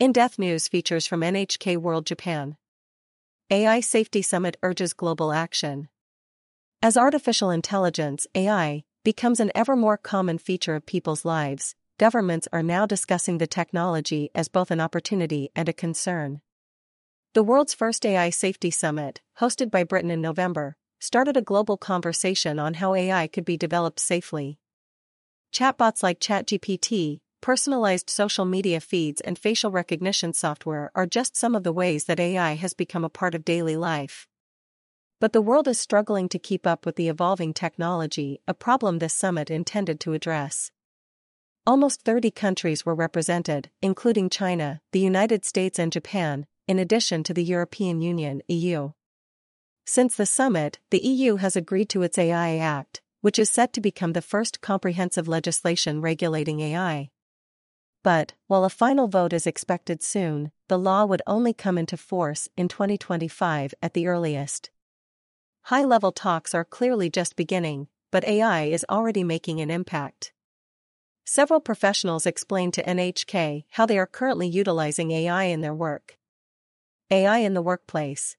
In Depth News features from NHK World Japan. AI Safety Summit urges global action. As artificial intelligence, AI, becomes an ever more common feature of people's lives, governments are now discussing the technology as both an opportunity and a concern. The world's first AI Safety Summit, hosted by Britain in November, started a global conversation on how AI could be developed safely. Chatbots like ChatGPT, personalized social media feeds, and facial recognition software are just some of the ways that AI has become a part of daily life. But the world is struggling to keep up with the evolving technology, a problem this summit intended to address. Almost 30 countries were represented, including China, the United States, and Japan, in addition to the European Union EU. Since the summit, the EU has agreed to its AI Act, which is set to become the first comprehensive legislation regulating AI. But, while a final vote is expected soon, the law would only come into force in 2025 at the earliest. High level talks are clearly just beginning, but AI is already making an impact. Several professionals explained to NHK how they are currently utilizing AI in their work. AI in the workplace.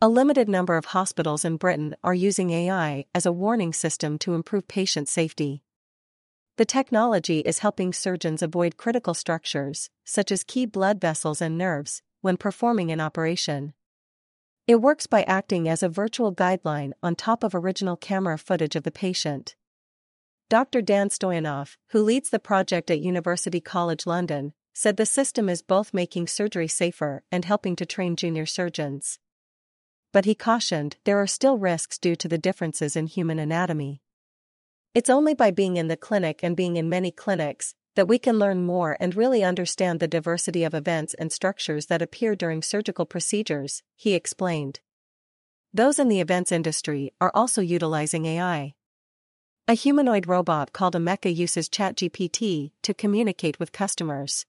A limited number of hospitals in Britain are using AI as a warning system to improve patient safety. The technology is helping surgeons avoid critical structures, such as key blood vessels and nerves, when performing an operation. It works by acting as a virtual guideline on top of original camera footage of the patient. Dr. Dan Stoyanov, who leads the project at University College London, said the system is both making surgery safer and helping to train junior surgeons. But he cautioned there are still risks due to the differences in human anatomy. It's only by being in the clinic and being in many clinics that we can learn more and really understand the diversity of events and structures that appear during surgical procedures, he explained. Those in the events industry are also utilizing AI. A humanoid robot called Ameca uses ChatGPT to communicate with customers.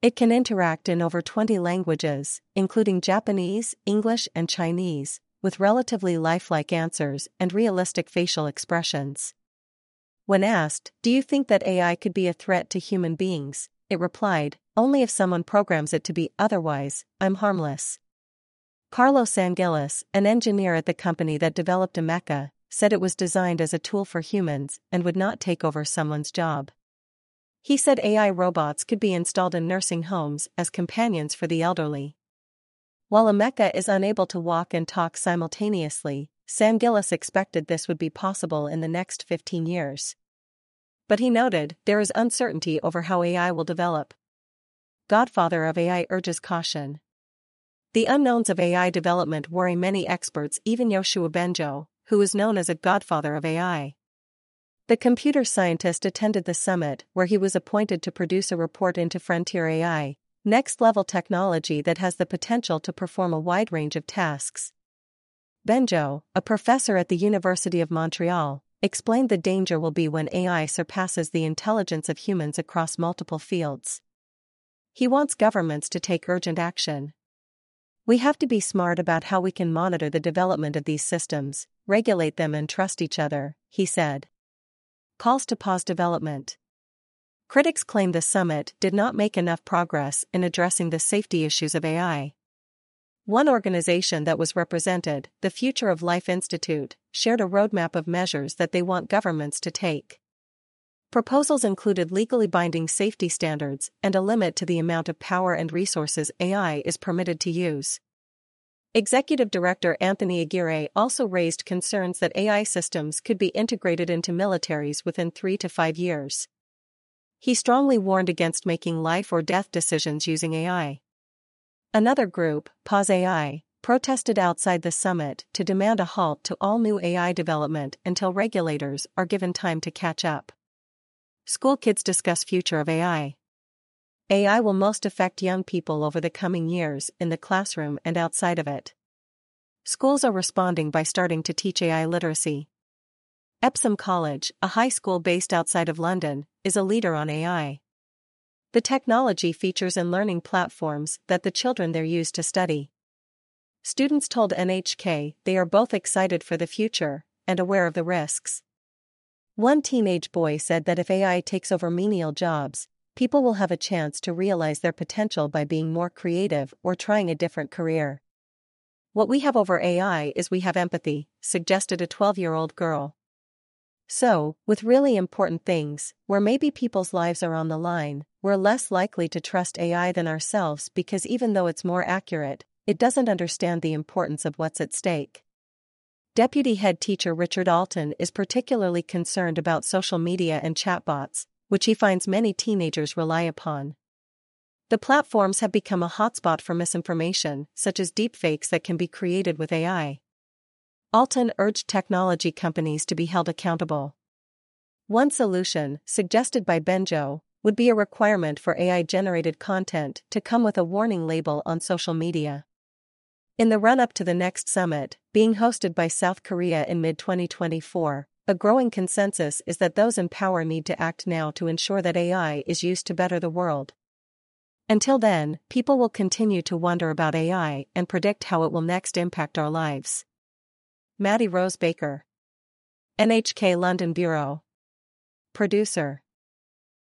It can interact in over 20 languages, including Japanese, English, and Chinese, with relatively lifelike answers and realistic facial expressions. When asked, Do you think that AI could be a threat to human beings? it replied, Only if someone programs it to be otherwise, I'm harmless. Carlos Angelis, an engineer at the company that developed Ameca, said it was designed as a tool for humans and would not take over someone's job. He said AI robots could be installed in nursing homes as companions for the elderly. While Ameca is unable to walk and talk simultaneously, Sam Gillis expected this would be possible in the next 15 years. But he noted there is uncertainty over how AI will develop. Godfather of AI urges caution. The unknowns of AI development worry many experts, even Yoshua Bengio, who is known as a godfather of AI. The computer scientist attended the summit where he was appointed to produce a report into Frontier AI, next level technology that has the potential to perform a wide range of tasks. Bengio, a professor at the University of Montreal, explained the danger will be when AI surpasses the intelligence of humans across multiple fields. He wants governments to take urgent action. We have to be smart about how we can monitor the development of these systems, regulate them, and trust each other, he said calls to pause development. Critics claim the summit did not make enough progress in addressing the safety issues of AI. One organization that was represented, the Future of Life Institute, shared a roadmap of measures that they want governments to take. Proposals included legally binding safety standards and a limit to the amount of power and resources AI is permitted to use. Executive Director Anthony Aguirre also raised concerns that AI systems could be integrated into militaries within three to five years. He strongly warned against making life or death decisions using AI. Another group, Pause AI, protested outside the summit to demand a halt to all new AI development until regulators are given time to catch up. School kids discuss future of AI. AI will most affect young people over the coming years in the classroom and outside of it. Schools are responding by starting to teach AI literacy. Epsom College, a high school based outside of London, is a leader on AI. The technology features and learning platforms that the children there use to study. Students told NHK they are both excited for the future and aware of the risks. One teenage boy said that if AI takes over menial jobs, people will have a chance to realize their potential by being more creative or trying a different career. What we have over AI is we have empathy, suggested a 12 year old girl. So, with really important things, where maybe people's lives are on the line, we're less likely to trust AI than ourselves because even though it's more accurate, it doesn't understand the importance of what's at stake. Deputy head teacher Richard Alton is particularly concerned about social media and chatbots, which he finds many teenagers rely upon. The platforms have become a hotspot for misinformation, such as deepfakes that can be created with AI. Alton urged technology companies to be held accountable. One solution, suggested by Bengio, would be a requirement for AI generated content to come with a warning label on social media. In the run up to the next summit, being hosted by South Korea in mid 2024, a growing consensus is that those in power need to act now to ensure that AI is used to better the world. Until then, people will continue to wonder about AI and predict how it will next impact our lives. Maddie Rose Baker. NHK London Bureau. Producer